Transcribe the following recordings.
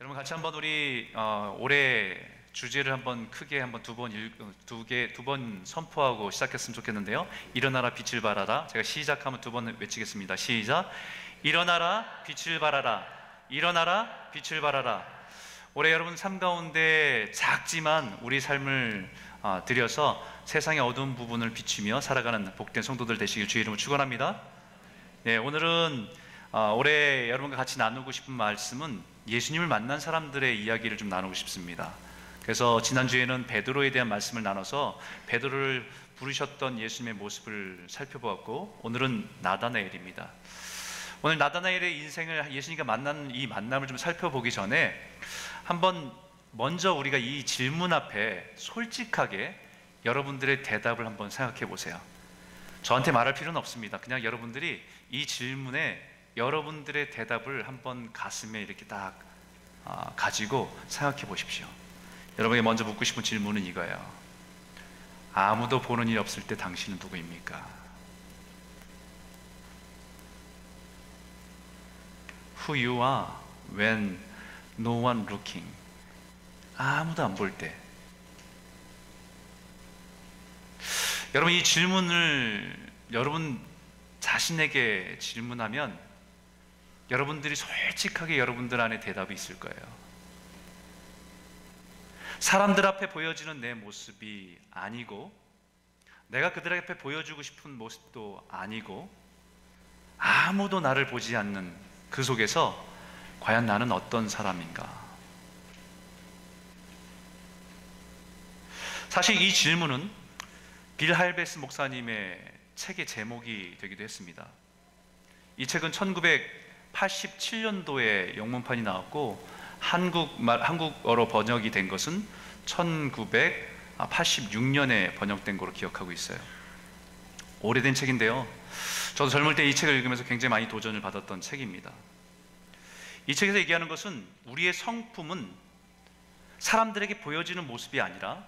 여러분 같이 한번 우리 어, 올해 주제를 한번 크게 한번 두 번 두 개 두 번 선포하고 시작했으면 좋겠는데요. 일어나라 빛을 발하라. 제가 시작하면 두 번 외치겠습니다. 시작. 일어나라 빛을 발하라. 일어나라 빛을 발하라. 올해 여러분 삶 가운데 작지만 우리 삶을 어, 들여서 세상의 어두운 부분을 비추며 살아가는 복된 성도들 되시길 주의 이름으로 축원합니다. 네, 오늘은 어, 올해 여러분과 같이 나누고 싶은 말씀은 예수님을 만난 사람들의 이야기를 좀 나누고 싶습니다. 그래서 지난주에는 베드로에 대한 말씀을 나눠서 베드로를 부르셨던 예수님의 모습을 살펴보았고 오늘은 나다나엘입니다. 오늘 나다나엘의 인생을 예수님과 만난 이 만남을 좀 살펴보기 전에 한번 먼저 우리가 이 질문 앞에 솔직하게 여러분들의 대답을 한번 생각해 보세요. 저한테 말할 필요는 없습니다. 그냥 여러분들이 이 질문에 여러분들의 대답을 한번 가슴에 이렇게 딱 아, 가지고 생각해 보십시오. 여러분이 먼저 묻고 싶은 질문은 이거예요. 아무도 보는 일 없을 때 당신은 누구입니까? Who you are when no one looking. 아무도 안 볼 때. 여러분 이 질문을 여러분 자신에게 질문하면 여러분들이 솔직하게 여러분들 안에 대답이 있을 거예요. 사람들 앞에 보여지는 내 모습이 아니고 내가 그들 앞에 보여주고 싶은 모습도 아니고 아무도 나를 보지 않는 그 속에서 과연 나는 어떤 사람인가? 사실 이 질문은 빌 할베스 목사님의 책의 제목이 되기도 했습니다. 이 책은 1987년도에 영문판이 나왔고 한국말 한국어로 번역이 된 것은 1986년에 번역된 거로 기억하고 있어요. 오래된 책인데요. 저도 젊을 때 이 책을 읽으면서 굉장히 많이 도전을 받았던 책입니다. 이 책에서 얘기하는 것은 우리의 성품은 사람들에게 보여지는 모습이 아니라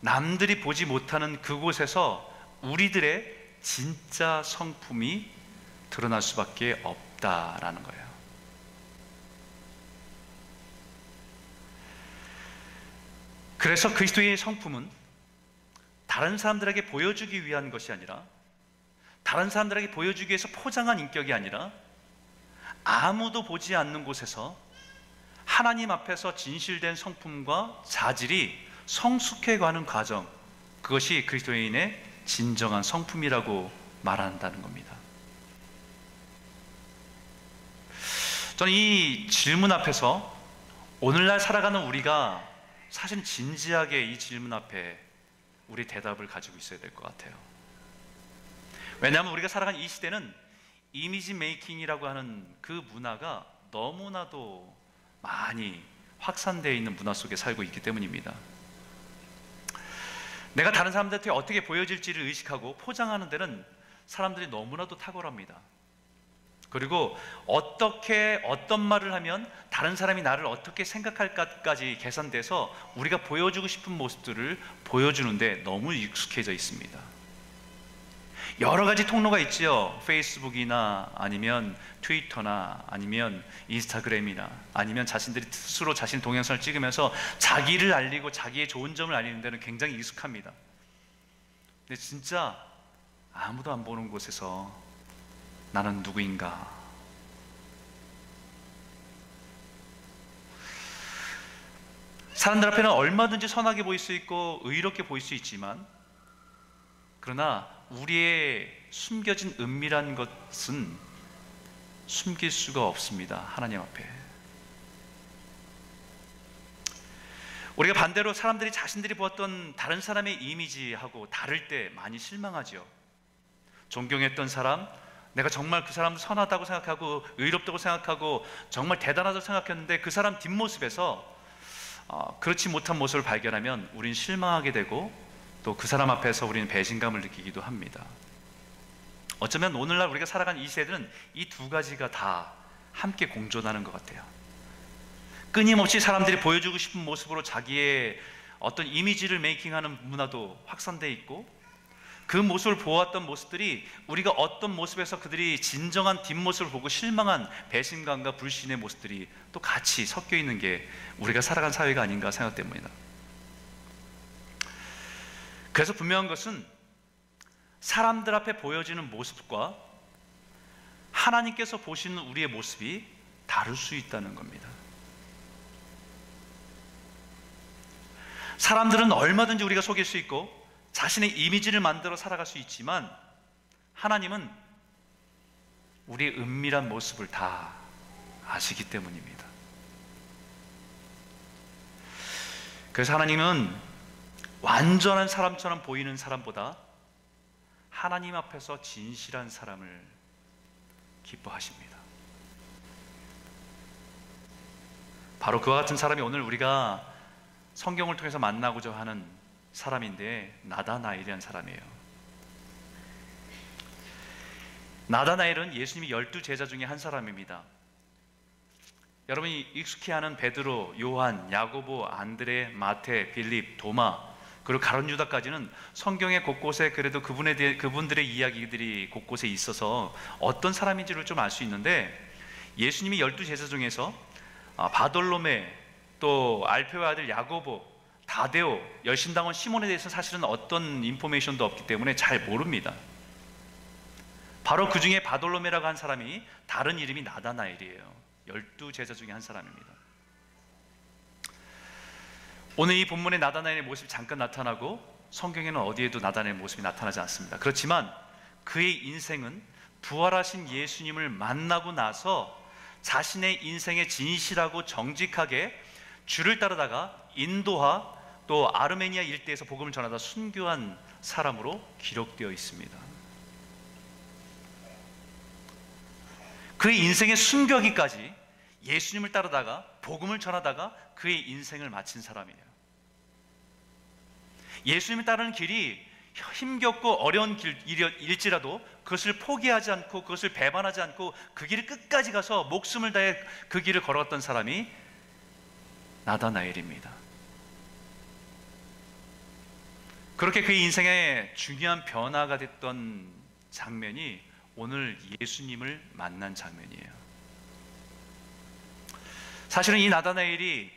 남들이 보지 못하는 그곳에서 우리들의 진짜 성품이 드러날 수밖에 없다 라는 거예요. 그래서 그리스도의 성품은 다른 사람들에게 보여주기 위한 것이 아니라 다른 사람들에게 보여주기 위해서 포장한 인격이 아니라 아무도 보지 않는 곳에서 하나님 앞에서 진실된 성품과 자질이 성숙해가는 과정 그것이 그리스도인의 진정한 성품이라고 말한다는 겁니다. 저는 이 질문 앞에서 오늘날 살아가는 우리가 사실 진지하게 이 질문 앞에 우리 대답을 가지고 있어야 될 것 같아요. 왜냐하면 우리가 살아가는 이 시대는 이미지 메이킹이라고 하는 그 문화가 너무나도 많이 확산되어 있는 문화 속에 살고 있기 때문입니다. 내가 다른 사람들한테 어떻게 보여질지를 의식하고 포장하는 데는 사람들이 너무나도 탁월합니다. 그리고 어떻게 어떤 말을 하면 다른 사람이 나를 어떻게 생각할까까지 계산돼서 우리가 보여주고 싶은 모습들을 보여주는데 너무 익숙해져 있습니다. 여러 가지 통로가 있지요. 페이스북이나 아니면 트위터나 아니면 인스타그램이나 아니면 자신들이 스스로 자신 동영상을 찍으면서 자기를 알리고 자기의 좋은 점을 알리는 데는 굉장히 익숙합니다. 근데 진짜 아무도 안 보는 곳에서 나는 누구인가? 사람들 앞에는 얼마든지 선하게 보일 수 있고 의롭게 보일 수 있지만 그러나 우리의 숨겨진 은밀한 것은 숨길 수가 없습니다. 하나님 앞에. 우리가 반대로 사람들이 자신들이 보았던 다른 사람의 이미지하고 다를 때 많이 실망하죠. 존경했던 사람, 내가 정말 그 사람 선하다고 생각하고 의롭다고 생각하고 정말 대단하다고 생각했는데 그 사람 뒷모습에서 어, 그렇지 못한 모습을 발견하면 우린 실망하게 되고 또 그 사람 앞에서 우리는 배신감을 느끼기도 합니다. 어쩌면 오늘날 우리가 살아가는 이 세대는 이 두 가지가 다 함께 공존하는 것 같아요. 끊임없이 사람들이 보여주고 싶은 모습으로 자기의 어떤 이미지를 메이킹하는 문화도 확산돼 있고 그 모습을 보았던 모습들이 우리가 어떤 모습에서 그들이 진정한 뒷모습을 보고 실망한 배신감과 불신의 모습들이 또 같이 섞여 있는 게 우리가 살아간 사회가 아닌가 생각 때문이다. 그래서 분명한 것은 사람들 앞에 보여지는 모습과 하나님께서 보시는 우리의 모습이 다를 수 있다는 겁니다. 사람들은 얼마든지 우리가 속일 수 있고 자신의 이미지를 만들어 살아갈 수 있지만 하나님은 우리의 은밀한 모습을 다 아시기 때문입니다. 그래서 하나님은 완전한 사람처럼 보이는 사람보다 하나님 앞에서 진실한 사람을 기뻐하십니다. 바로 그와 같은 사람이 오늘 우리가 성경을 통해서 만나고자 하는 사람인데 나다나엘이라는 사람이에요. 나다나엘은 예수님이 열두 제자 중에 한 사람입니다. 여러분이 익숙히 아는 베드로, 요한, 야고보, 안드레, 마테, 빌립, 도마 그리고 가론 유다까지는 성경의 곳곳에 그래도 그분에 대해 그분들의 이야기들이 곳곳에 있어서 어떤 사람인지를 좀 알 수 있는데 예수님이 열두 제자 중에서 아, 바돌로메 또 알페의 아들 야고보, 다데오, 열심당원 시몬에 대해서 사실은 어떤 인포메이션도 없기 때문에 잘 모릅니다. 바로 그 중에 바돌로메라고 한 사람이 다른 이름이 나다나엘이에요. 열두 제자 중에 한 사람입니다. 오늘 이 본문에 나다나엘의 모습이 잠깐 나타나고 성경에는 어디에도 나다나엘의 모습이 나타나지 않습니다. 그렇지만 그의 인생은 부활하신 예수님을 만나고 나서 자신의 인생에 진실하고 정직하게 주를 따르다가 인도와 또 아르메니아 일대에서 복음을 전하다 순교한 사람으로 기록되어 있습니다. 그의 인생의 순교기까지 예수님을 따르다가 복음을 전하다가 그의 인생을 마친 사람이에요. 예수님을 따르는 길이 힘겹고 어려운 길일지라도 그것을 포기하지 않고 그것을 배반하지 않고 그 길을 끝까지 가서 목숨을 다해 그 길을 걸어갔던 사람이 나다나엘입니다. 그렇게 그의 인생에 중요한 변화가 됐던 장면이 오늘 예수님을 만난 장면이에요. 사실은 이 나다나엘이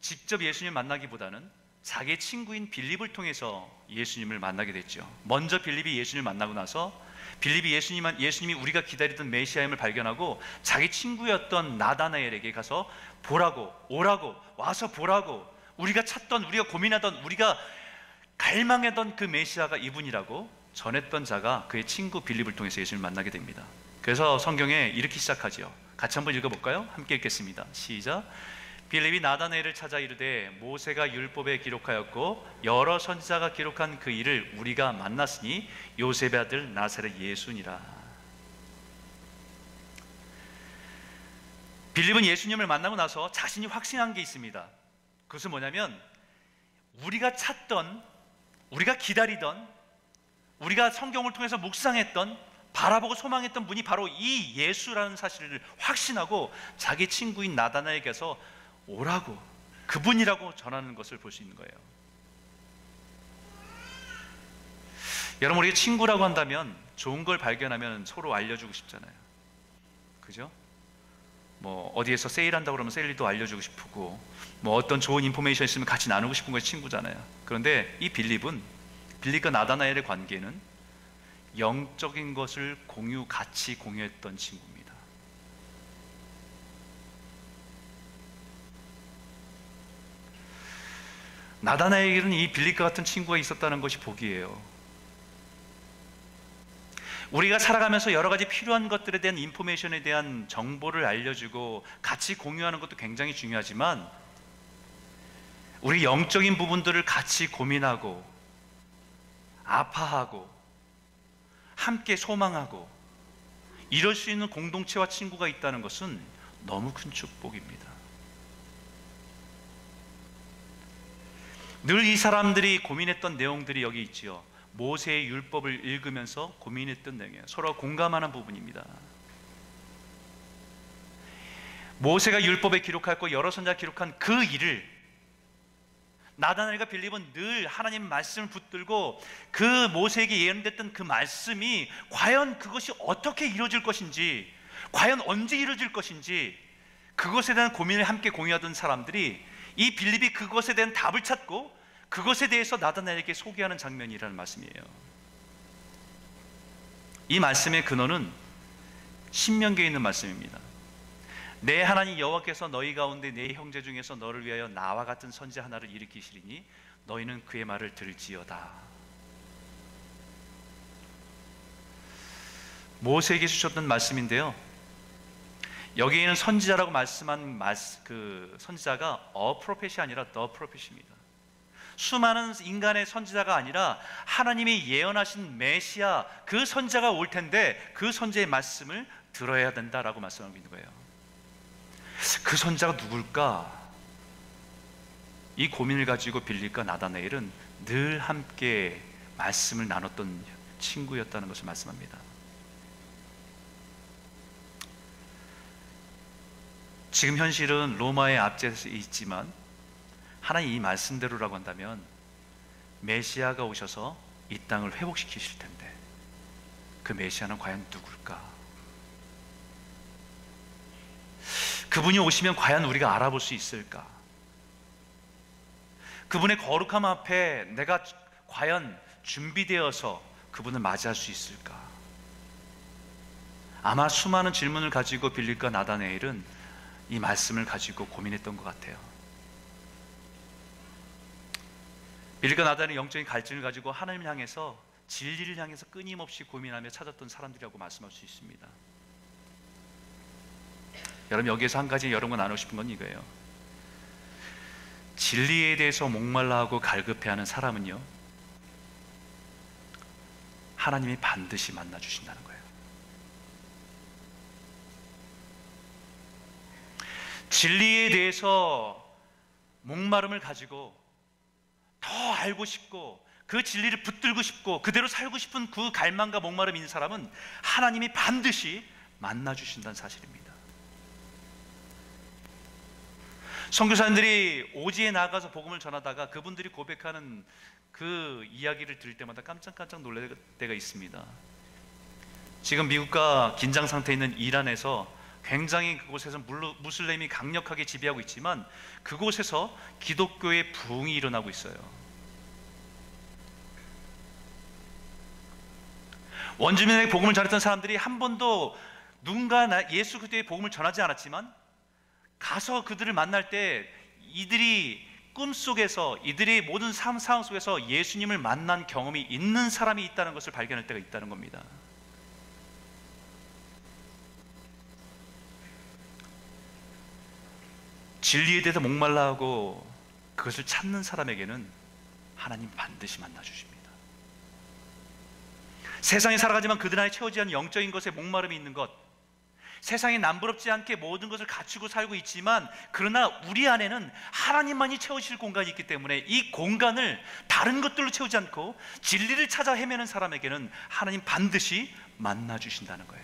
직접 예수님 만나기보다는 자기 친구인 빌립을 통해서 예수님을 만나게 됐죠. 먼저 빌립이 예수님을 만나고 나서 빌립이 예수님, 예수님이 우리가 기다리던 메시아임을 발견하고 자기 친구였던 나다나엘에게 가서 보라고, 오라고, 와서 보라고, 우리가 찾던, 우리가 고민하던, 우리가 갈망했던 그 메시아가 이분이라고 전했던 자가 그의 친구 빌립을 통해서 예수님을 만나게 됩니다. 그래서 성경에 이렇게 시작하죠. 같이 한번 읽어볼까요? 함께 읽겠습니다. 시작. 빌립이 나다네를 찾아 이르되 모세가 율법에 기록하였고 여러 선지자가 기록한 그 일을 우리가 만났으니 요셉의 아들 나사렛 예수니라. 빌립은 예수님을 만나고 나서 자신이 확신한 게 있습니다. 그것은 뭐냐면 우리가 찾던 우리가 기다리던 우리가 성경을 통해서 묵상했던 바라보고 소망했던 분이 바로 이 예수라는 사실을 확신하고 자기 친구인 나다나에게서 오라고 그분이라고 전하는 것을 볼 수 있는 거예요. 여러분 우리가 친구라고 한다면 좋은 걸 발견하면 서로 알려주고 싶잖아요. 그죠? 뭐 어디에서 세일한다고 그러면 세일도 알려주고 싶고 뭐 어떤 좋은 인포메이션 있으면 같이 나누고 싶은 것이 친구잖아요. 그런데 이 빌립은 빌립과 나다나엘의 관계는 영적인 것을 공유 같이 공유했던 친구입니다. 나다나에게는 이 빌립과 같은 친구가 있었다는 것이 복이에요. 우리가 살아가면서 여러 가지 필요한 것들에 대한 인포메이션에 대한 정보를 알려주고 같이 공유하는 것도 굉장히 중요하지만 우리 영적인 부분들을 같이 고민하고 아파하고 함께 소망하고 이럴 수 있는 공동체와 친구가 있다는 것은 너무 큰 축복입니다. 늘 이 사람들이 고민했던 내용들이 여기 있지요. 모세의 율법을 읽으면서 고민했던 내용이에요. 서로 공감하는 부분입니다. 모세가 율법에 기록하고 여러 선자 기록한 그 일을 나다나엘과 빌립은 늘 하나님 말씀을 붙들고 그 모세에게 예언됐던 그 말씀이 과연 그것이 어떻게 이루어질 것인지 과연 언제 이루어질 것인지 그것에 대한 고민을 함께 공유하던 사람들이 이 빌립이 그것에 대한 답을 찾고 그것에 대해서 나다나엘에게 소개하는 장면이라는 말씀이에요. 이 말씀의 근원은 신명기에 있는 말씀입니다. 내 하나님 여호와께서 너희 가운데 내 형제 중에서 너를 위하여 나와 같은 선지 하나를 일으키시리니 너희는 그의 말을 들을지어다. 모세에게 주셨던 말씀인데요. 여기에는 선지자라고 말씀한 그 선지자가 어 프로페시 아니라 더 프로페시입니다. 수많은 인간의 선지자가 아니라 하나님이 예언하신 메시아 그 선지자가 올 텐데 그 선지의 말씀을 들어야 된다라고 말씀하고 있는 거예요. 그 선자가 누굴까? 이 고민을 가지고 빌릴과 나다네일은 늘 함께 말씀을 나눴던 친구였다는 것을 말씀합니다. 지금 현실은 로마의 압제에 있지만 하나님 이 말씀대로라고 한다면 메시아가 오셔서 이 땅을 회복시키실 텐데 그 메시아는 과연 누굴까? 그분이 오시면 과연 우리가 알아볼 수 있을까? 그분의 거룩함 앞에 내가 과연 준비되어서 그분을 맞이할 수 있을까? 아마 수많은 질문을 가지고 빌릴과 나다네일은 이 말씀을 가지고 고민했던 것 같아요. 나다는 영적인 갈증을 가지고 하나님을 향해서 진리를 향해서 끊임없이 고민하며 찾았던 사람들이라고 말씀할 수 있습니다. 여러분 여기에서 한 가지 여러분과 나누고 싶은 건 이거예요. 진리에 대해서 목말라하고 갈급해하는 사람은요. 하나님이 반드시 만나 주신다는 거예요. 진리에 대해서 목마름을 가지고 더 알고 싶고 그 진리를 붙들고 싶고 그대로 살고 싶은 그 갈망과 목마름이 있는 사람은 하나님이 반드시 만나 주신다는 사실입니다. 선교사님들이 오지에 나가서 복음을 전하다가 그분들이 고백하는 그 이야기를 들을 때마다 깜짝깜짝 놀랄 때가 있습니다. 지금 미국과 긴장 상태에 있는 이란에서 굉장히 그곳에서 무슬림이 강력하게 지배하고 있지만 그곳에서 기독교의 부흥이 일어나고 있어요. 원주민에게 복음을 전했던 사람들이 한 번도 누군가 예수 그리스도의 복음을 전하지 않았지만 가서 그들을 만날 때 이들이 꿈속에서 이들이 모든 삶 상황 속에서 예수님을 만난 경험이 있는 사람이 있다는 것을 발견할 때가 있다는 겁니다. 진리에 대해서 목말라 하고 그것을 찾는 사람에게는 하나님 반드시 만나 주십니다. 세상에 살아가지만 그들 안에 채워지 않은 영적인 것에 목마름이 있는 것, 세상에 남부럽지 않게 모든 것을 갖추고 살고 있지만 그러나 우리 안에는 하나님만이 채우실 공간이 있기 때문에 이 공간을 다른 것들로 채우지 않고 진리를 찾아 헤매는 사람에게는 하나님 반드시 만나 주신다는 거예요.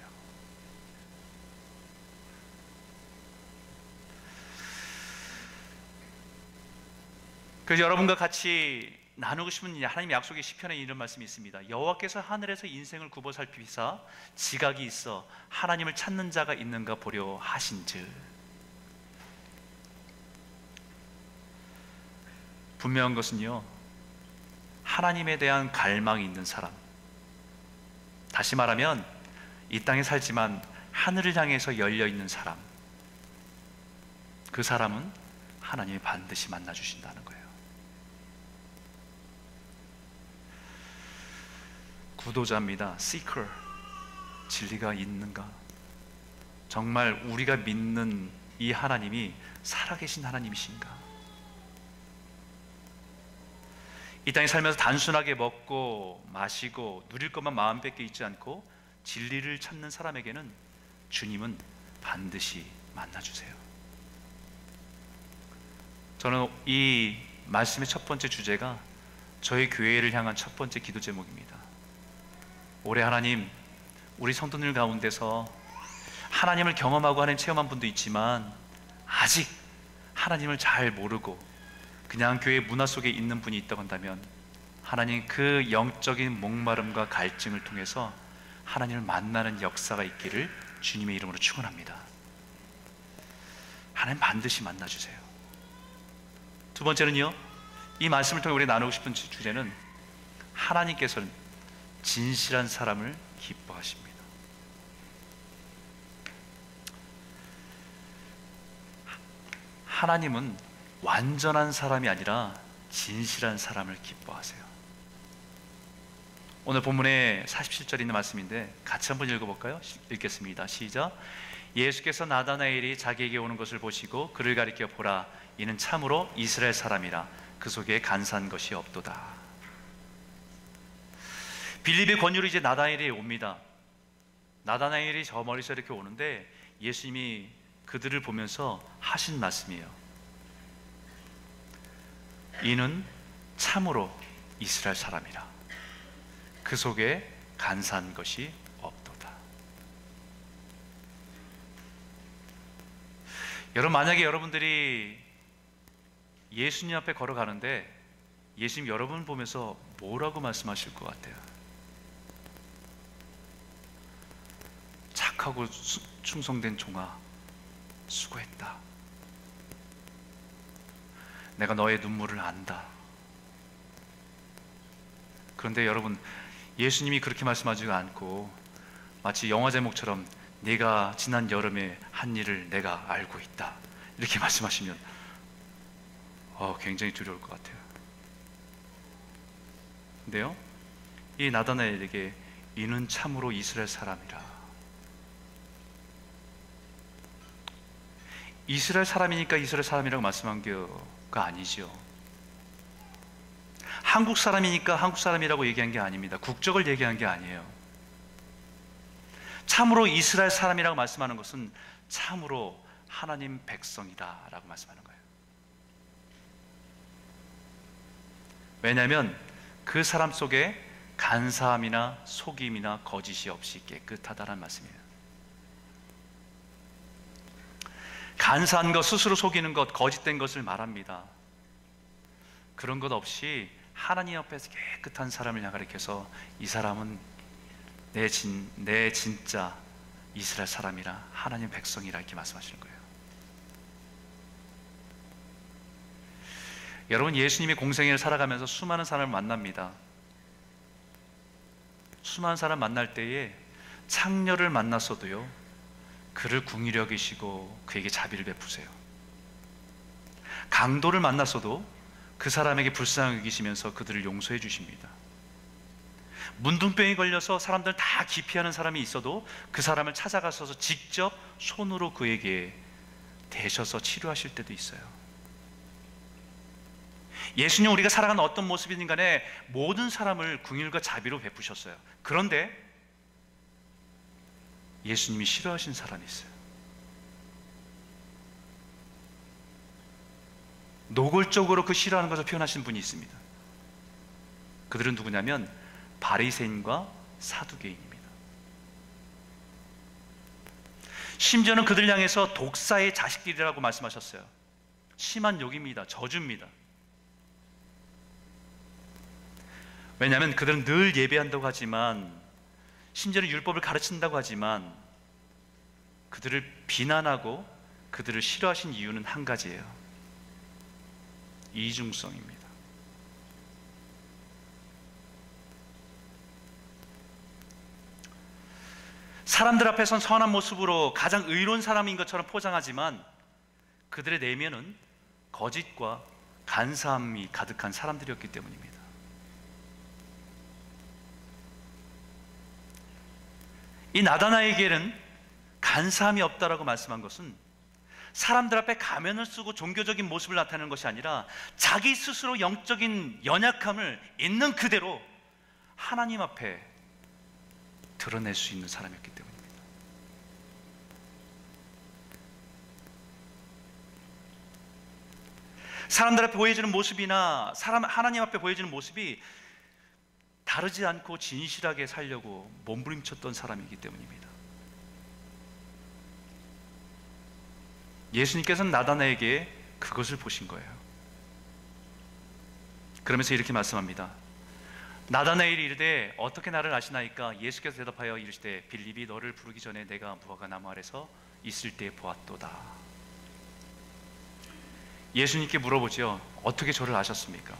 그래서 여러분과 같이 나누고 싶은 하나님 약속의 시편에 이런 말씀이 있습니다. 여호와께서 하늘에서 인생을 굽어 살피사 지각이 있어 하나님을 찾는 자가 있는가 보려 하신즉 분명한 것은요 하나님에 대한 갈망이 있는 사람 다시 말하면 이 땅에 살지만 하늘을 향해서 열려 있는 사람 그 사람은 하나님이 반드시 만나 주신다는 거예요. 구도자입니다. seeker. 진리가 있는가? 정말 우리가 믿는 이 하나님이 살아계신 하나님이신가? 이 땅에 살면서 단순하게 먹고 마시고 누릴 것만 마음 뺏겨 있지 않고 진리를 찾는 사람에게는 주님은 반드시 만나주세요. 저는 이 말씀의 첫 번째 주제가 저희 교회를 향한 첫 번째 기도 제목입니다. 올해 하나님 우리 성도들 가운데서 하나님을 경험하고 하는 체험한 분도 있지만 아직 하나님을 잘 모르고 그냥 교회 문화 속에 있는 분이 있다고 한다면 하나님 그 영적인 목마름과 갈증을 통해서 하나님을 만나는 역사가 있기를 주님의 이름으로 축원합니다. 하나님 반드시 만나 주세요. 두 번째는요. 이 말씀을 통해 우리 나누고 싶은 주- 주제는 하나님께서는 진실한 사람을 기뻐하십니다. 하나님은 완전한 사람이 아니라 진실한 사람을 기뻐하세요. 오늘 본문에 47절 있는 말씀인데 같이 한번 읽어볼까요? 시- 읽겠습니다. 시작. 예수께서 나다나엘이 자기에게 오는 것을 보시고 그를 가리켜 보라. 이는 참으로 이스라엘 사람이라. 그 속에 간사한 것이 없도다. 빌립의 권유로 이제 나다나엘이 옵니다. 나다나엘이 저 멀리서 이렇게 오는데 예수님이 그들을 보면서 하신 말씀이에요. 이는 참으로 이스라엘 사람이라. 그 속에 간사한 것이 없도다. 여러분 만약에 여러분들이 예수님 앞에 걸어가는데 예수님 여러분 보면서 뭐라고 말씀하실 것 같아요? 착하고 수- 충성된 종아 수고했다. 내가 너의 눈물을 안다. 그런데 여러분 예수님이 그렇게 말씀하지 않고 마치 영화 제목처럼 네가 지난 여름에 한 일을 내가 알고 있다. 이렇게 말씀하시면 어, 굉장히 두려울 것 같아요. 근데요, 이 나다나엘에게 이는 참으로 이스라엘 사람이라. 이스라엘 사람이니까 이스라엘 사람이라고 말씀한 게가 아니죠. 한국 사람이니까 한국 사람이라고 얘기한 게 아닙니다. 국적을 얘기한 게 아니에요. 참으로 이스라엘 사람이라고 말씀하는 것은 참으로 하나님 백성이다라고 말씀하는 거예요. 왜냐하면 그 사람 속에 간사함이나 속임이나 거짓이 없이 깨끗하다는 말씀이에요. 간사한 것, 스스로 속이는 것, 거짓된 것을 말합니다. 그런 것 없이 하나님 앞에서 깨끗한 사람을 가리켜서 이 사람은 내 진, 내 진짜 이스라엘 사람이라 하나님 백성이라 이렇게 말씀하시는 거예요. 여러분 예수님이 공생애를 살아가면서 수많은 사람을 만납니다. 수많은 사람 만날 때에 창녀를 만났어도요 그를 궁히 여기시고 그에게 자비를 베푸세요. 강도를 만났어도 그 사람에게 불쌍히 여기시면서 그들을 용서해 주십니다. 문둥병이 걸려서 사람들 다 기피하는 사람이 있어도 그 사람을 찾아가서 직접 손으로 그에게 대셔서 치료하실 때도 있어요. 예수님 우리가 살아가는 어떤 모습이든 간에 모든 사람을 궁일과 자비로 베푸셨어요. 그런데 예수님이 싫어하신 사람이 있어요. 노골적으로 그 싫어하는 것을 표현하신 분이 있습니다. 그들은 누구냐면 바리새인과 사두개인입니다. 심지어는 그들 향해서 독사의 자식들이라고 말씀하셨어요. 심한 욕입니다. 저주입니다. 왜냐하면 그들은 늘 예배한다고 하지만 심지어는 율법을 가르친다고 하지만 그들을 비난하고 그들을 싫어하신 이유는 한 가지예요. 이중성입니다. 사람들 앞에선 선한 모습으로 가장 의로운 사람인 것처럼 포장하지만 그들의 내면은 거짓과 간사함이 가득한 사람들이었기 때문입니다. 이 나다나에게는 간사함이 없다라고 말씀한 것은 사람들 앞에 가면을 쓰고 종교적인 모습을 나타내는 것이 아니라 자기 스스로 영적인 연약함을 있는 그대로 하나님 앞에 드러낼 수 있는 사람이었기 때문입니다. 사람들 앞에 보여지는 모습이나 사람 하나님 앞에 보여지는 모습이 다르지 않고 진실하게 살려고 몸부림쳤던 사람이기 때문입니다. 예수님께서는 나다나에게 그것을 보신 거예요. 그러면서 이렇게 말씀합니다. 나다나엘이 이르되 어떻게 나를 아시나이까 예수께서 대답하여 이르시되 빌립이 너를 부르기 전에 내가 무화과 나무 아래서 있을 때 보았도다. 예수님께 물어보죠. 어떻게 저를 아셨습니까?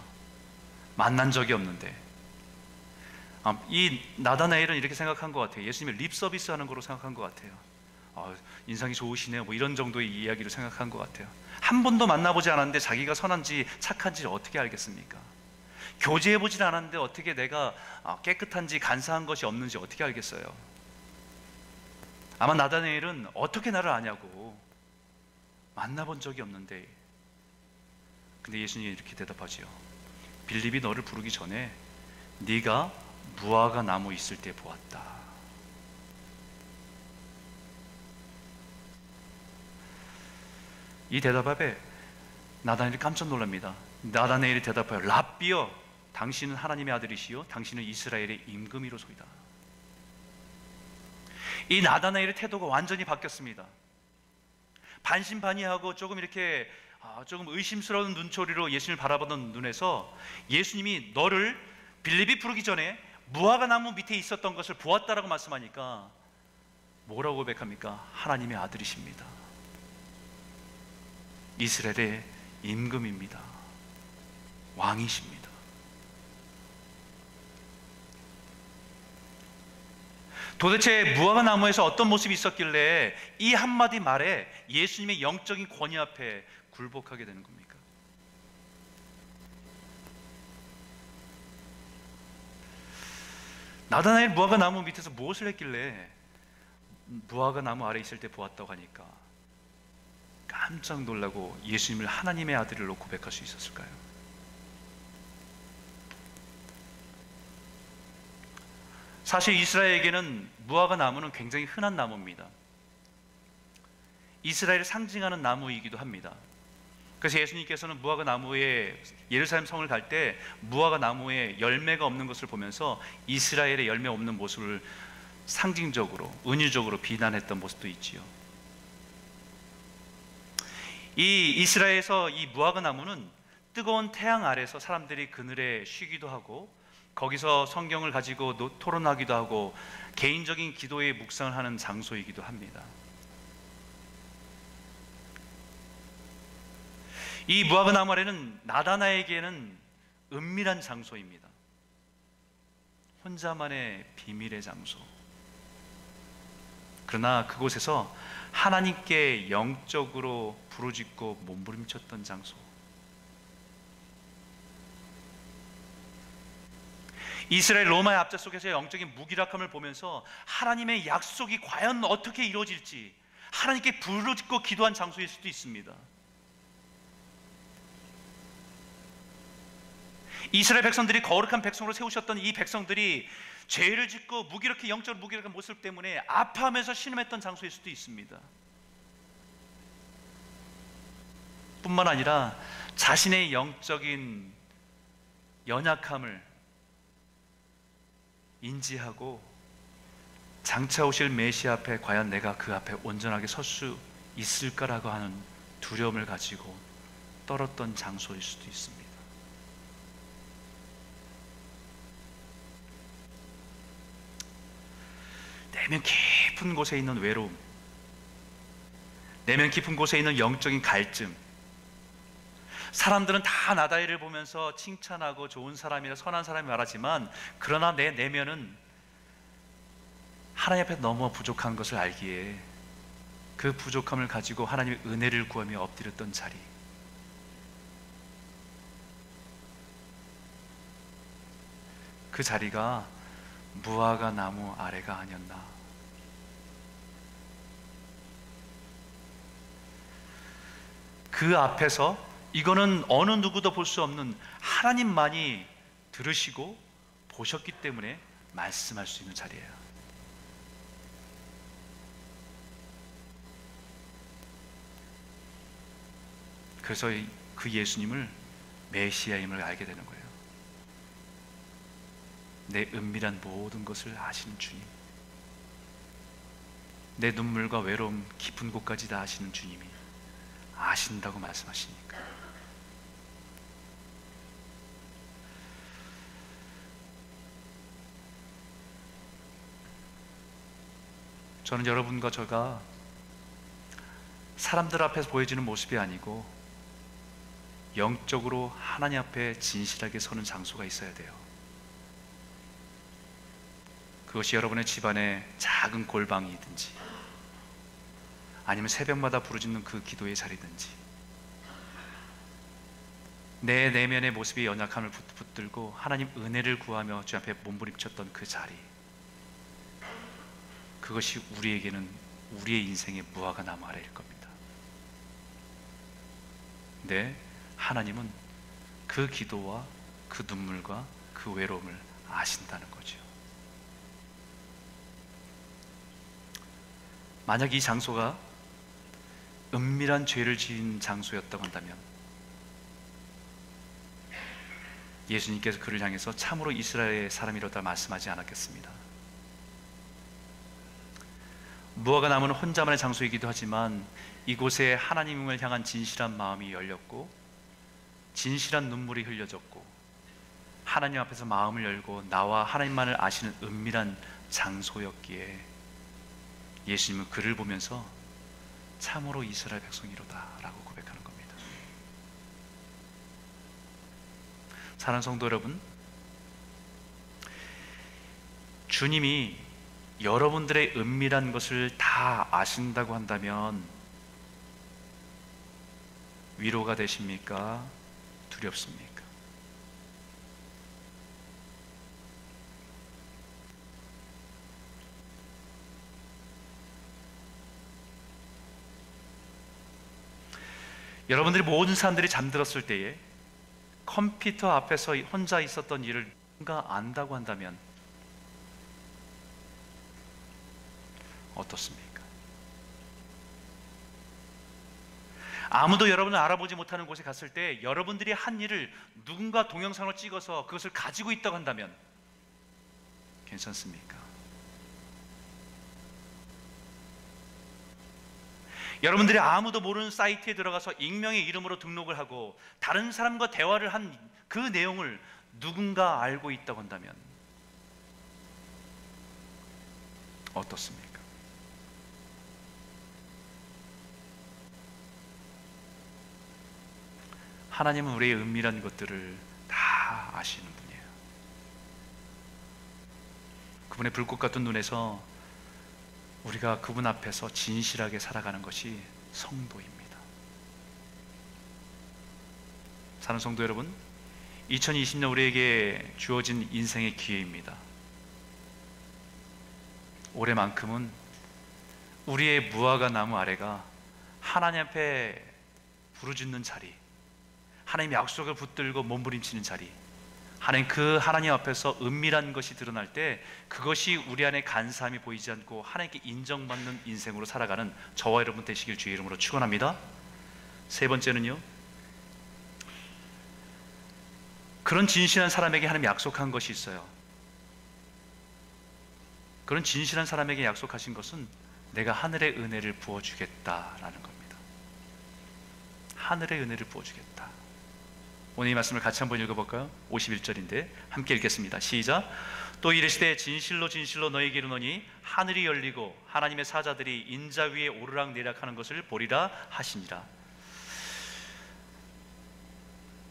만난 적이 없는데. 아, 이 나다나엘은 이렇게 생각한 것 같아요. 예수님의 립 서비스 하는 거로 생각한 것 같아요. 아, 인상이 좋으시네요. 뭐 이런 정도의 이야기로 생각한 것 같아요. 한 번도 만나보지 않았는데 자기가 선한지 착한지 어떻게 알겠습니까? 교제해보지 않았는데 어떻게 내가 아, 깨끗한지 간사한 것이 없는지 어떻게 알겠어요? 아마 나다네엘은 어떻게 나를 아냐고 만나본 적이 없는데 근데 예수님이 이렇게 대답하지요. 빌립이 너를 부르기 전에 네가 무화과 나무 있을 때 보았다. 이 대답 앞에 나다니엘이 깜짝 놀랍니다. 나다니엘이 대답하여 랍비여 당신은 하나님의 아들이시요 당신은 이스라엘의 임금이로소이다. 이 나다나엘의 태도가 완전히 바뀌었습니다. 반신반의하고 조금 이렇게 아, 조금 의심스러운 눈초리로 예수님을 바라보던 눈에서 예수님이 너를 빌립이 부르기 전에 무화과 나무 밑에 있었던 것을 보았다라고 말씀하니까 뭐라고 고백합니까? 하나님의 아들이십니다. 이스라엘의 임금입니다. 왕이십니다. 도대체 무화과 나무에서 어떤 모습이 있었길래 이 한마디 말에 예수님의 영적인 권위 앞에 굴복하게 되는 겁니까? 나다나엘 무화과 나무 밑에서 무엇을 했길래 무화과 나무 아래 있을 때 보았다고 하니까 깜짝 놀라고 예수님을 하나님의 아들로 고백할 수 있었을까요? 사실 이스라엘에게는 무화과 나무는 굉장히 흔한 나무입니다. 이스라엘을 상징하는 나무이기도 합니다. 그래서 예수님께서는 무화과 나무에 예루살렘 성을 갈 때 무화과 나무에 열매가 없는 것을 보면서 이스라엘의 열매 없는 모습을 상징적으로 은유적으로 비난했던 모습도 있지요. 이 이스라엘에서 이 무화과 나무는 뜨거운 태양 아래서 사람들이 그늘에 쉬기도 하고 거기서 성경을 가지고 토론하기도 하고 개인적인 기도의 묵상을 하는 장소이기도 합니다. 이 나무 아래는 나다나에게는 은밀한 장소입니다. 혼자만의 비밀의 장소. 그러나 그곳에서 하나님께 영적으로 부르짖고 몸부림쳤던 장소. 이스라엘 로마의 압제 속에서 영적인 무기력함을 보면서 하나님의 약속이 과연 어떻게 이루어질지 하나님께 부르짖고 기도한 장소일 수도 있습니다. 이스라엘 백성들이 거룩한 백성으로 세우셨던 이 백성들이 죄를 짓고 무기력해 영적으로 무기력한 모습 때문에 아파하면서 신음했던 장소일 수도 있습니다. 뿐만 아니라 자신의 영적인 연약함을 인지하고 장차 오실 메시 앞에 과연 내가 그 앞에 온전하게 설 수 있을까라고 하는 두려움을 가지고 떨었던 장소일 수도 있습니다. 내면 깊은 곳에 있는 외로움, 내면 깊은 곳에 있는 영적인 갈증. 사람들은 다 나다이를 보면서 칭찬하고 좋은 사람이라 선한 사람이 말하지만 그러나 내 내면은 하나님 앞에 너무 부족한 것을 알기에 그 부족함을 가지고 하나님의 은혜를 구하며 엎드렸던 자리. 그 자리가 무화과 나무 아래가 아니었나. 그 앞에서 이거는 어느 누구도 볼 수 없는 하나님만이 들으시고 보셨기 때문에 말씀할 수 있는 자리예요. 그래서 그 예수님을 메시아임을 알게 되는 거예요. 내 은밀한 모든 것을 아시는 주님. 내 눈물과 외로움 깊은 곳까지 다 아시는 주님이 아신다고 말씀하십니까? 저는 여러분과 제가 사람들 앞에서 보여지는 모습이 아니고 영적으로 하나님 앞에 진실하게 서는 장소가 있어야 돼요. 그것이 여러분의 집안의 작은 골방이든지 아니면 새벽마다 부르짖는 그 기도의 자리든지 내 내면의 모습이 연약함을 붙- 붙들고 하나님 은혜를 구하며 주 앞에 몸부림쳤던 그 자리 그것이 우리에게는 우리의 인생의 무화과 나무 아래일 겁니다. 네, 하나님은 그 기도와 그 눈물과 그 외로움을 아신다는 거죠. 만약 이 장소가 은밀한 죄를 지은 장소였다고 한다면 예수님께서 그를 향해서 참으로 이스라엘의 사람이로다 말씀하지 않았겠습니다. 무화과 나무는 혼자만의 장소이기도 하지만 이곳에 하나님을 향한 진실한 마음이 열렸고 진실한 눈물이 흘려졌고 하나님 앞에서 마음을 열고 나와 하나님만을 아시는 은밀한 장소였기에 예수님은 그를 보면서 참으로 이스라엘 백성이로다라고 고백하는 겁니다. 사랑하는 성도 여러분, 주님이 여러분들의 은밀한 것을 다 아신다고 한다면 위로가 되십니까? 두렵습니까? 여러분들이 모든 사람들이 잠들었을 때에 컴퓨터 앞에서 혼자 있었던 일을 누가 안다고 한다면 어떻습니까? 아무도 여러분을 알아보지 못하는 곳에 갔을 때 여러분들이 한 일을 누군가 동영상으로 찍어서 그것을 가지고 있다고 한다면 괜찮습니까? 여러분들이 아무도 모르는 사이트에 들어가서 익명의 이름으로 등록을 하고 다른 사람과 대화를 한 그 내용을 누군가 알고 있다고 한다면 어떻습니까? 하나님은 우리의 은밀한 것들을 다 아시는 분이에요. 그분의 불꽃 같은 눈에서 우리가 그분 앞에서 진실하게 살아가는 것이 성도입니다. 사는 성도 여러분, 2020년 우리에게 주어진 인생의 기회입니다. 올해만큼은 우리의 무화과 나무 아래가 하나님 앞에 부르짖는 자리, 하나님 약속을 붙들고 몸부림치는 자리, 하나님 그 하나님 앞에서 은밀한 것이 드러날 때 그것이 우리 안에 간사함이 보이지 않고 하나님께 인정받는 인생으로 살아가는 저와 여러분 되시길 주의 이름으로 축원합니다. 세 번째는요. 그런 진실한 사람에게 하나님 약속한 것이 있어요. 그런 진실한 사람에게 약속하신 것은 내가 하늘의 은혜를 부어 주겠다라는 겁니다. 하늘의 은혜를 부어 주겠다. 오늘 이 말씀을 같이 한번 읽어볼까요? 51절인데 함께 읽겠습니다. 시작. 또 이르시되 진실로 진실로 너에게 이르노니 하늘이 열리고 하나님의 사자들이 인자 위에 오르락 내리락하는 것을 보리라 하시니라.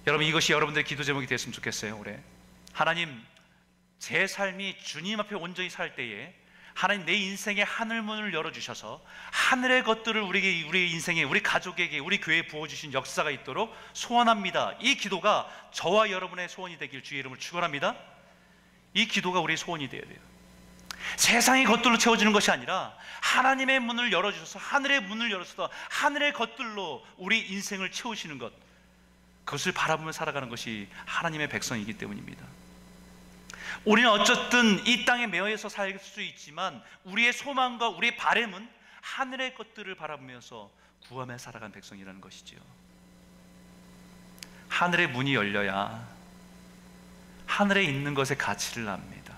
여러분 이것이 여러분들의 기도 제목이 됐으면 좋겠어요. 올해 하나님 제 삶이 주님 앞에 온전히 살 때에 하나님 내 인생의 하늘 문을 열어 주셔서 하늘의 것들을 우리에게 우리 인생에 우리 가족에게 우리 교회에 부어 주신 역사가 있도록 소원합니다. 이 기도가 저와 여러분의 소원이 되길 주의 이름을 축원합니다. 이 기도가 우리의 소원이 되어야 돼요. 세상의 것들로 채워지는 것이 아니라 하나님의 문을 열어 주셔서 하늘의 문을 열어서 하늘의 것들로 우리 인생을 채우시는 것 그것을 바라보며 살아가는 것이 하나님의 백성이기 때문입니다. 우리는 어쨌든 이 땅에 매여서 살 수 있지만 우리의 소망과 우리의 바램은 하늘의 것들을 바라보면서 구하며 살아간 백성이라는 것이지요. 하늘의 문이 열려야 하늘에 있는 것의 가치를 압니다.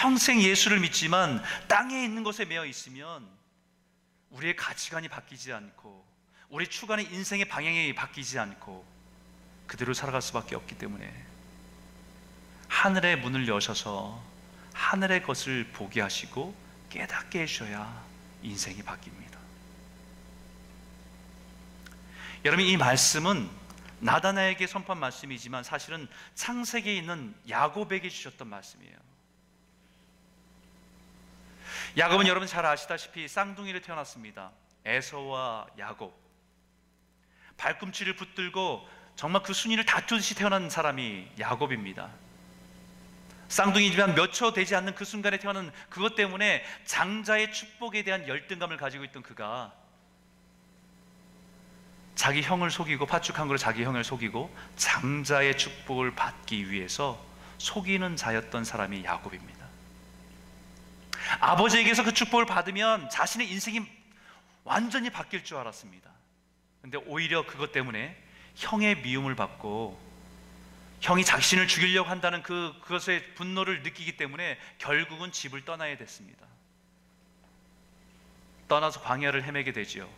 평생 예수를 믿지만 땅에 있는 것에 매여 있으면 우리의 가치관이 바뀌지 않고 우리 추구하는 인생의 방향이 바뀌지 않고 그대로 살아갈 수밖에 없기 때문에 하늘의 문을 여셔서 하늘의 것을 보게 하시고 깨닫게 해주셔야 인생이 바뀝니다. 여러분 이 말씀은 나다나에게 선포한 말씀이지만 사실은 창세기에 있는 야곱에게 주셨던 말씀이에요. 야곱은 여러분 잘 아시다시피 쌍둥이를 태어났습니다. 에서와 야곱. 발꿈치를 붙들고 정말 그 순위를 다투듯이 태어난 사람이 야곱입니다. 쌍둥이지만 몇 초 되지 않는 그 순간에 태어난 그것 때문에 장자의 축복에 대한 열등감을 가지고 있던 그가 자기 형을 속이고 파축한 걸로 자기 형을 속이고 장자의 축복을 받기 위해서 속이는 자였던 사람이 야곱입니다. 아버지에게서 그 축복을 받으면 자신의 인생이 완전히 바뀔 줄 알았습니다. 근데 오히려 그것 때문에 형의 미움을 받고 형이 자신을 죽이려고 한다는 그 그것의 분노를 느끼기 때문에 결국은 집을 떠나야 됐습니다. 떠나서 광야를 헤매게 되지요.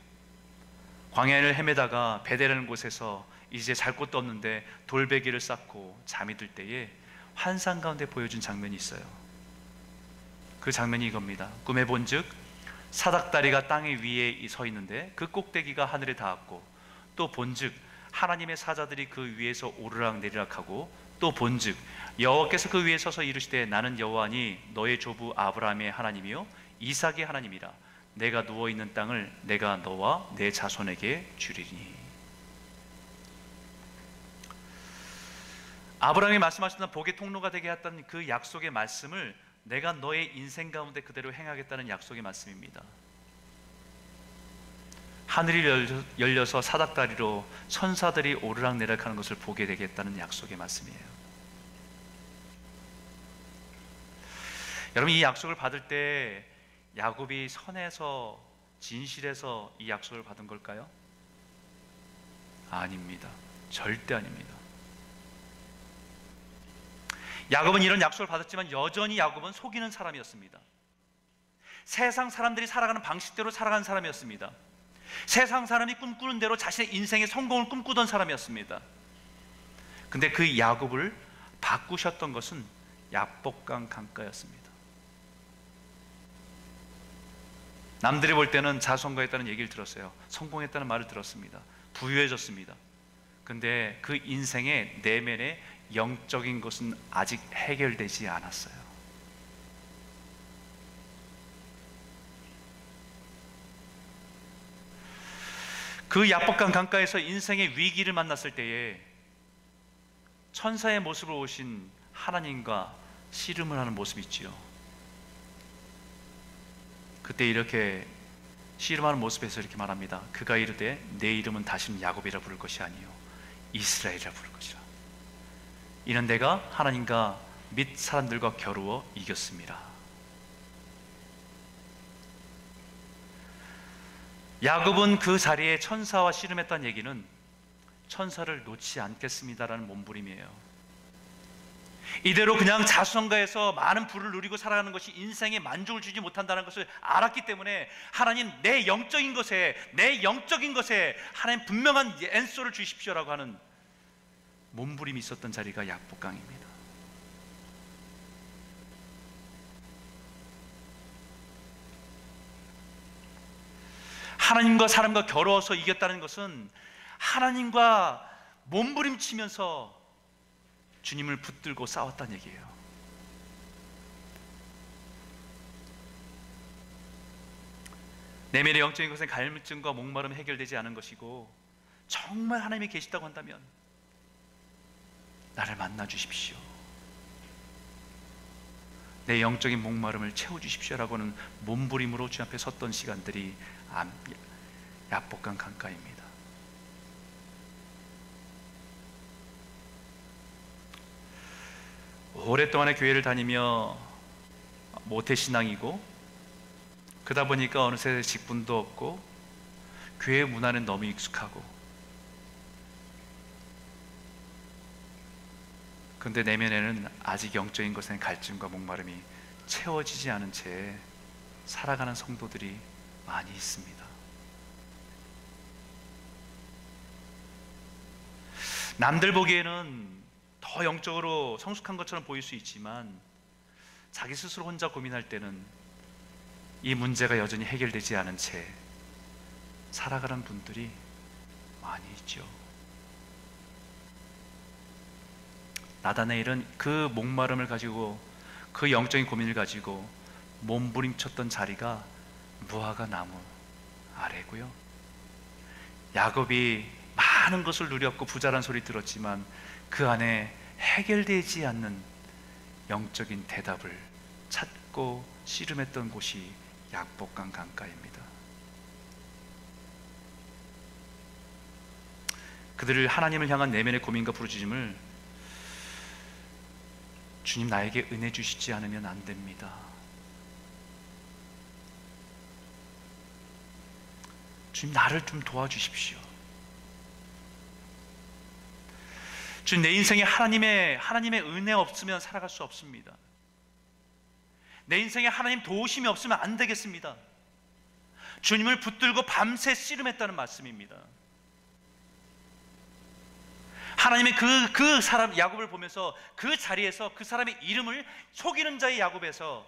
광야를 헤매다가 베델라는 곳에서 이제 잘 곳도 없는데 돌베개를 쌓고 잠이 들 때에 환상 가운데 보여준 장면이 있어요. 그 장면이 이겁니다. 꿈에 본즉 사닥다리가 땅 위에 서 있는데 그 꼭대기가 하늘에 닿았고 또 본즉 하나님의 사자들이 그 위에서 오르락 내리락하고 또 본즉 여호와께서 그 위에 서서 이르시되 나는 여호와니 너의 조부 아브라함의 하나님이요 이삭의 하나님이라 내가 누워 있는 땅을 내가 너와 내 자손에게 주리니 아브라함이 말씀하셨던 복의 통로가 되게 했던 그 약속의 말씀을 내가 너의 인생 가운데 그대로 행하겠다는 약속의 말씀입니다. 하늘이 열려서 사닥다리로 천사들이 오르락내락하는 것을 보게 되겠다는 약속의 말씀이에요. 여러분 이 약속을 받을 때 야곱이 선에서 진실에서 이 약속을 받은 걸까요? 아닙니다. 절대 아닙니다. 야곱은 이런 약속을 받았지만 여전히 야곱은 속이는 사람이었습니다. 세상 사람들이 살아가는 방식대로 살아가는 사람이었습니다. 세상 사람이 꿈꾸는 대로 자신의 인생의 성공을 꿈꾸던 사람이었습니다. 근데 그 야곱을 바꾸셨던 것은 야복강 강가였습니다. 남들이 볼 때는 자성가했다는 얘기를 들었어요. 성공했다는 말을 들었습니다. 부유해졌습니다. 근데 그 인생의 내면의 영적인 것은 아직 해결되지 않았어요. 그 야복강 강가에서 인생의 위기를 만났을 때에 천사의 모습을 오신 하나님과 씨름을 하는 모습이 있지요. 그때 이렇게 씨름하는 모습에서 이렇게 말합니다. 그가 이르되 내 이름은 다시는 야곱이라 부를 것이 아니요 이스라엘이라 부를 것이라. 이는 내가 하나님과 및 사람들과 겨루어 이겼습니다. 야곱은 그 자리에 천사와 씨름했다는 얘기는 천사를 놓지 않겠습니다라는 몸부림이에요. 이대로 그냥 자수성가해서 많은 부를 누리고 살아가는 것이 인생에 만족을 주지 못한다는 것을 알았기 때문에 하나님 내 영적인 것에 내 영적인 것에 하나님 분명한 엔소를 주십시오라고 하는 몸부림이 있었던 자리가 약복강입니다. 하나님과 사람과 겨루어서 이겼다는 것은 하나님과 몸부림치면서 주님을 붙들고 싸웠다는 얘기예요. 내면의 영적인 것은 갈증과 목마름 해결되지 않은 것이고 정말 하나님이 계시다고 한다면 나를 만나 주십시오. 내 영적인 목마름을 채워 주십시오라고는 몸부림으로 주 앞에 섰던 시간들이 야복강 강가입니다. 오랫동안의 교회를 다니며 모태 신앙이고 그러다 보니까 어느새 직분도 없고 교회 문화는 너무 익숙하고 근데 내면에는 아직 영적인 것엔 갈증과 목마름이 채워지지 않은 채 살아가는 성도들이 많이 있습니다. 남들 보기에는 더 영적으로 성숙한 것처럼 보일 수 있지만 자기 스스로 혼자 고민할 때는 이 문제가 여전히 해결되지 않은 채 살아가는 분들이 많이 있죠. 나다네일은 그 목마름을 가지고 그 영적인 고민을 가지고 몸부림쳤던 자리가 무화과 나무 아래고요. 야곱이 많은 것을 누렸고 부자란 소리 들었지만 그 안에 해결되지 않는 영적인 대답을 찾고 씨름했던 곳이 약복강 강가입니다. 그들을 하나님을 향한 내면의 고민과 부르짖음을 주님 나에게 은혜 주시지 않으면 안 됩니다. 주님 나를 좀 도와주십시오. 주님 내 인생에 하나님의 하나님의 은혜 없으면 살아갈 수 없습니다. 내 인생에 하나님 도우심이 없으면 안 되겠습니다. 주님을 붙들고 밤새 씨름했다는 말씀입니다. 하나님의 그, 그 사람 야곱을 보면서 그 자리에서 그 사람의 이름을 속이는 자의 야곱에서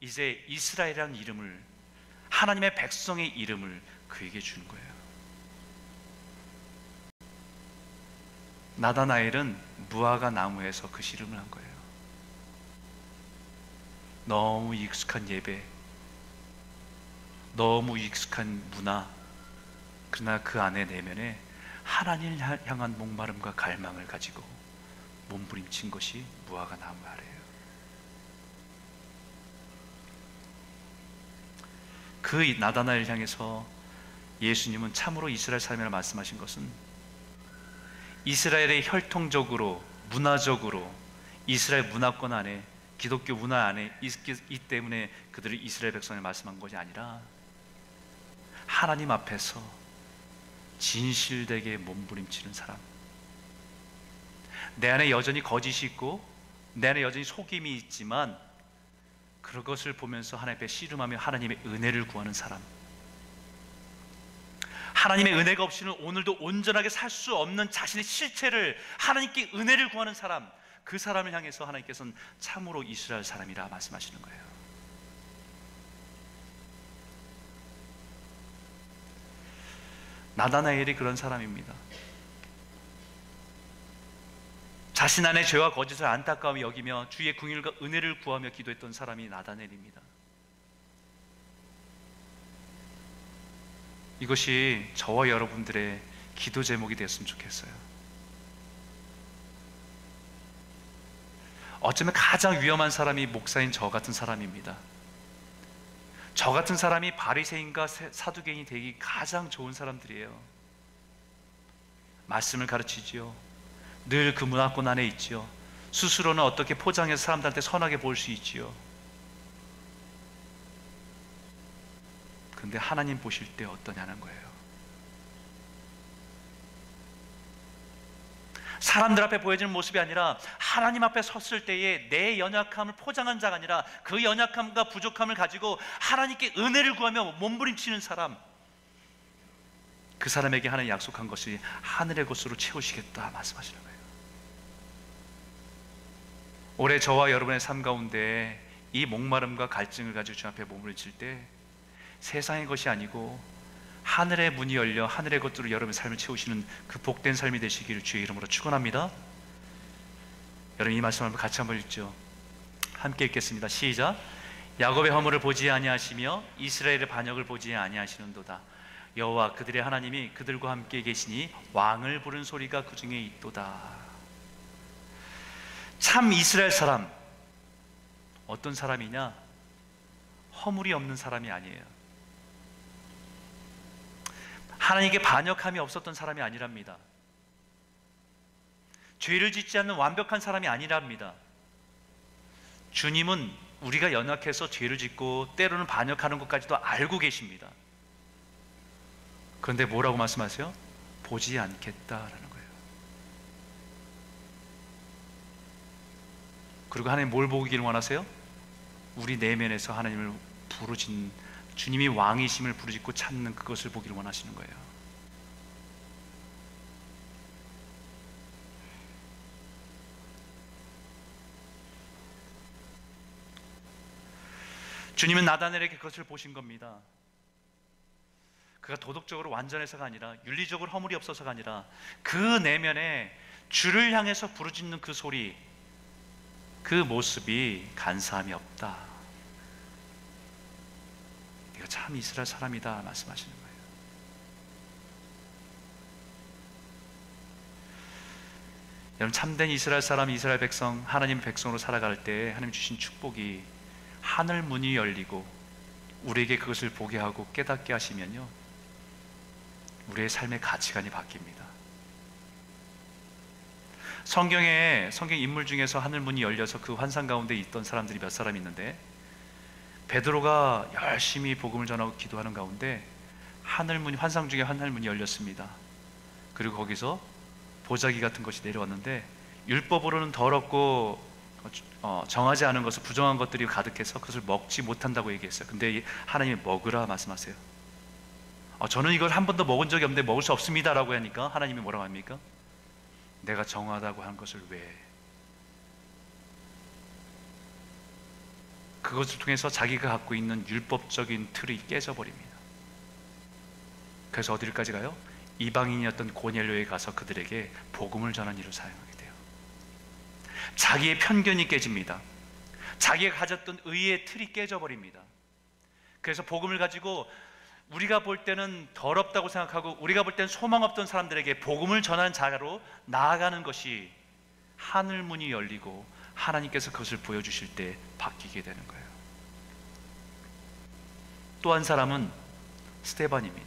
이제 이스라엘이라는 이름을 하나님의 백성의 이름을 그에게 준 거예요. 나다나엘은 무화과 나무에서 그 씨름을 한 거예요. 너무 익숙한 예배, 너무 익숙한 문화, 그러나 그 안에 내면에 하나님을 향한 목마름과 갈망을 가지고 몸부림친 것이 무화과 나무 아래예요. 그 나다나엘 향해서 예수님은 참으로 이스라엘 사람이라 말씀하신 것은 이스라엘의 혈통적으로 문화적으로 이스라엘 문화권 안에 기독교 문화 안에 있기 때문에 그들을 이스라엘 백성을 말씀한 것이 아니라 하나님 앞에서 진실되게 몸부림치는 사람. 내 안에 여전히 거짓이 있고 내 안에 여전히 속임이 있지만 그것을 보면서 하나님 앞에 씨름하며 하나님의 은혜를 구하는 사람. 하나님의 은혜가 없이는 오늘도 온전하게 살 수 없는 자신의 실체를 하나님께 은혜를 구하는 사람. 그 사람을 향해서 하나님께서는 참으로 이스라엘 사람이라 말씀하시는 거예요. 나다나엘이 그런 사람입니다. 자신 안의 죄와 거짓을 안타까움이 여기며 주의 궁일과 은혜를 구하며 기도했던 사람이 나다넬입니다. 이것이 저와 여러분들의 기도 제목이 되었으면 좋겠어요. 어쩌면 가장 위험한 사람이 목사인 저 같은 사람입니다. 저 같은 사람이 바리새인과 사두개인이 되기 가장 좋은 사람들이에요. 말씀을 가르치지요. 늘 그 문화권 안에 있지요. 스스로는 어떻게 포장해서 사람들한테 선하게 보일 수 있지요. 근데 하나님 보실 때 어떠냐는 거예요. 사람들 앞에 보여지는 모습이 아니라 하나님 앞에 섰을 때에 내 연약함을 포장한 자가 아니라 그 연약함과 부족함을 가지고 하나님께 은혜를 구하며 몸부림치는 사람 그 사람에게 하나님 약속한 것이 하늘의 곳으로 채우시겠다 말씀하시는 거예요 올해 저와 여러분의 삶 가운데 이 목마름과 갈증을 가지고 주 앞에 몸부림칠 때 세상의 것이 아니고 하늘의 문이 열려 하늘의 것들을 여러분의 삶을 채우시는 그 복된 삶이 되시기를 주의 이름으로 축원합니다. 여러분 이 말씀을 같이 한번 읽죠. 함께 읽겠습니다. 시작. 야곱의 허물을 보지 아니하시며 이스라엘의 반역을 보지 아니하시는도다. 여호와 그들의 하나님이 그들과 함께 계시니 왕을 부른 소리가 그 중에 있도다. 참 이스라엘 사람 어떤 사람이냐? 허물이 없는 사람이 아니에요. 하나님께 반역함이 없었던 사람이 아니랍니다. 죄를 짓지 않는 완벽한 사람이 아니랍니다. 주님은 우리가 연약해서 죄를 짓고 때로는 반역하는 것까지도 알고 계십니다. 그런데 뭐라고 말씀하세요? 보지 않겠다라는 거예요. 그리고 하나님 뭘 보기를 원하세요? 우리 내면에서 하나님을 부르짖는 주님이 왕이심을 부르짖고 찾는 그것을 보기를 원하시는 거예요. 주님은 나다넬에게 그것을 보신 겁니다. 그가 도덕적으로 완전해서가 아니라 윤리적으로 허물이 없어서가 아니라 그 내면에 주를 향해서 부르짖는 그 소리 그 모습이 간사함이 없다. 네가 참 이스라엘 사람이다 말씀하시는 거예요. 여러분 참된 이스라엘 사람, 이스라엘 백성, 하나님 백성으로 살아갈 때 하나님 주신 축복이 하늘 문이 열리고 우리에게 그것을 보게 하고 깨닫게 하시면요. 우리의 삶의 가치관이 바뀝니다. 성경에 성경 인물 중에서 하늘 문이 열려서 그 환상 가운데 있던 사람들이 몇 사람 있는데 베드로가 열심히 복음을 전하고 기도하는 가운데 하늘 문이 환상 중에 하늘 문이 열렸습니다. 그리고 거기서 보자기 같은 것이 내려왔는데 율법으로는 더럽고 어, 정하지 않은 것을 부정한 것들이 가득해서 그것을 먹지 못한다고 얘기했어요. 근데 하나님이 먹으라 말씀하세요. 어, 저는 이걸 한 번도 먹은 적이 없는데 먹을 수 없습니다라고 하니까 하나님이 뭐라고 합니까? 내가 정하다고 한 것을 왜? 그것을 통해서 자기가 갖고 있는 율법적인 틀이 깨져버립니다. 그래서 어디까지 가요? 이방인이었던 고넬료에 가서 그들에게 복음을 전한 일을 사용하게 돼요. 자기의 편견이 깨집니다. 자기가 가졌던 의의 틀이 깨져버립니다. 그래서 복음을 가지고 우리가 볼 때는 더럽다고 생각하고 우리가 볼 때는 소망 없던 사람들에게 복음을 전하는 자로 나아가는 것이 하늘 문이 열리고 하나님께서 그것을 보여주실 때 바뀌게 되는 거예요. 또 한 사람은 스테반입니다.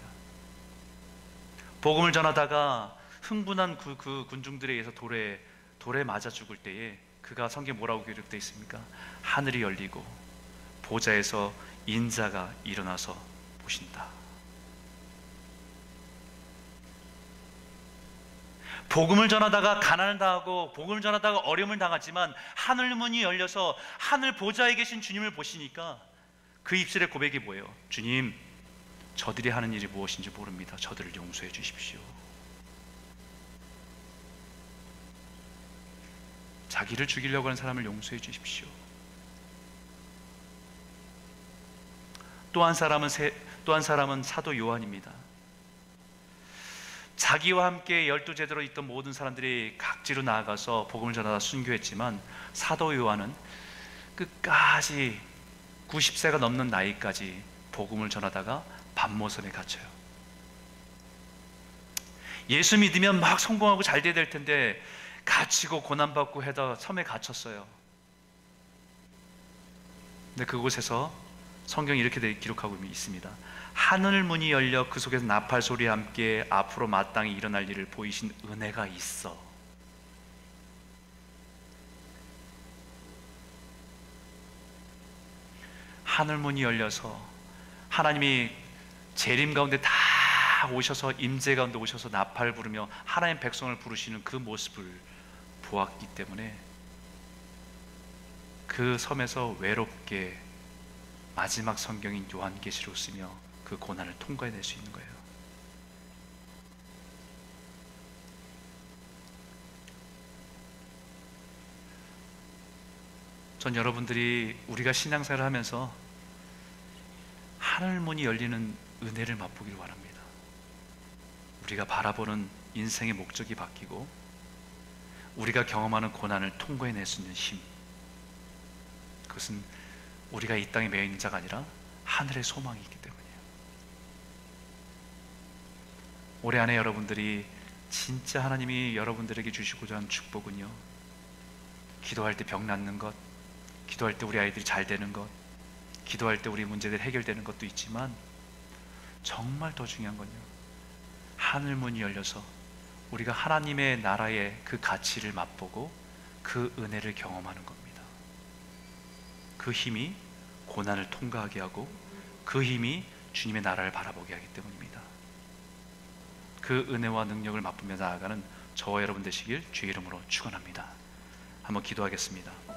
복음을 전하다가 흥분한 그, 그 군중들에 의해서 돌에 돌에 맞아 죽을 때에 그가 성경 뭐라고 기록되어 있습니까? 하늘이 열리고 보좌에서 인자가 일어나서 보신다. 복음을 전하다가 가난을 당하고 복음을 전하다가 어려움을 당하지만 하늘 문이 열려서 하늘 보좌에 계신 주님을 보시니까 그 입술의 고백이 뭐예요? 주님, 저들이 하는 일이 무엇인지 모릅니다. 저들을 용서해 주십시오. 자기를 죽이려고 하는 사람을 용서해 주십시오. 또 한 사람은 또한 사람은 사도 요한입니다. 자기와 함께 열두 제대로 있던 모든 사람들이 각지로 나아가서 복음을 전하다 순교했지만 사도 요한은 끝까지 90세가 넘는 나이까지 복음을 전하다가 반모섬에 갇혀요. 예수 믿으면 막 성공하고 잘 돼야 될 텐데 갇히고 고난받고 해다 섬에 갇혔어요. 근데 그곳에서 성경이 이렇게 기록하고 있습니다. 하늘 문이 열려 그 속에서 나팔 소리와 함께 앞으로 마땅히 일어날 일을 보이신 은혜가 있어. 하늘 문이 열려서 하나님이 재림 가운데 다 오셔서 임재 가운데 오셔서 나팔 부르며 하나님 백성을 부르시는 그 모습을 보았기 때문에 그 섬에서 외롭게 마지막 성경인 요한계시록 쓰며 그 고난을 통과해낼 수 있는 거예요. 전 여러분들이 우리가 신앙생활을 하면서 하늘 문이 열리는 은혜를 맛보기를 바랍니다. 우리가 바라보는 인생의 목적이 바뀌고 우리가 경험하는 고난을 통과해낼 수 있는 힘. 그것은 우리가 이 땅에 있는 자가 아니라 하늘의 소망이 있기 때문이에요. 올해 안에 여러분들이 진짜 하나님이 여러분들에게 주시고자 하는 축복은요. 기도할 때 병 낫는 것, 기도할 때 우리 아이들이 잘 되는 것, 기도할 때 우리 문제들 해결되는 것도 있지만 정말 더 중요한 건요. 하늘 문이 열려서 우리가 하나님의 나라의 그 가치를 맛보고 그 은혜를 경험하는 겁니다. 그 힘이 고난을 통과하게 하고 그 힘이 주님의 나라를 바라보게 하기 때문입니다. 그 은혜와 능력을 맛보며 나아가는 저와 여러분 되시길 주의 이름으로 축원합니다. 한번 기도하겠습니다.